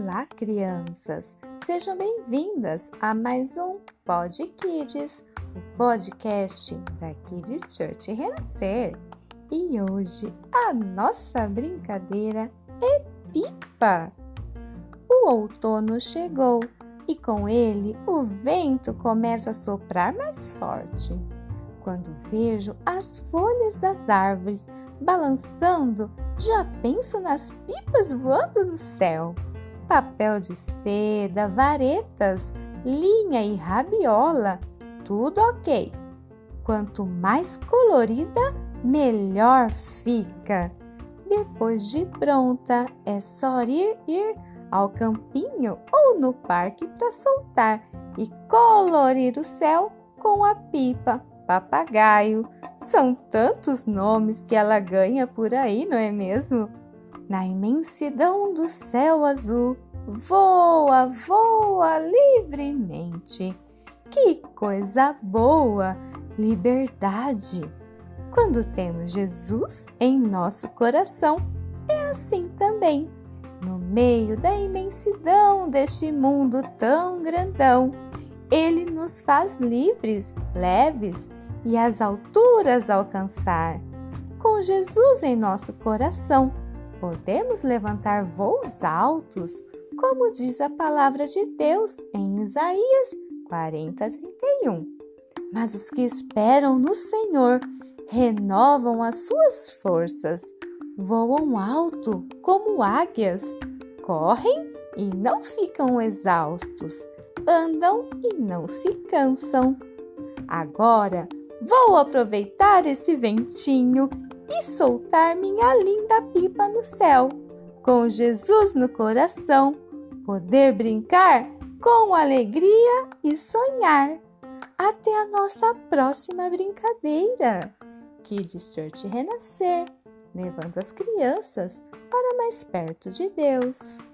Olá, crianças! Sejam bem-vindas a mais um Pod Kids, o podcast da Kids Church Renascer. E hoje a nossa brincadeira é pipa. O outono chegou e com ele o vento começa a soprar mais forte. Quando vejo as folhas das árvores balançando, já penso nas pipas voando no céu. Papel de seda, varetas, linha e rabiola, tudo ok. Quanto mais colorida, melhor fica. Depois de pronta, é só ir, ir ao campinho ou no parque para soltar e colorir o céu com a pipa papagaio. São tantos nomes que ela ganha por aí, não é mesmo? Na imensidão do céu azul, voa, voa livremente. Que coisa boa! Liberdade! Quando temos Jesus em nosso coração, é assim também. No meio da imensidão deste mundo tão grandão, ele nos faz livres, leves e as alturas alcançar. Com Jesus em nosso coração, podemos levantar voos altos, como diz a palavra de Deus em Isaías 40, 31. Mas os que esperam no Senhor renovam as suas forças, voam alto como águias, correm e não ficam exaustos, andam e não se cansam. Agora Vou aproveitar esse ventinho e soltar minha linda pipa no céu. Com Jesus no coração, poder brincar com alegria e sonhar. Até a nossa próxima brincadeira. Kids Church Renascer, levando as crianças para mais perto de Deus.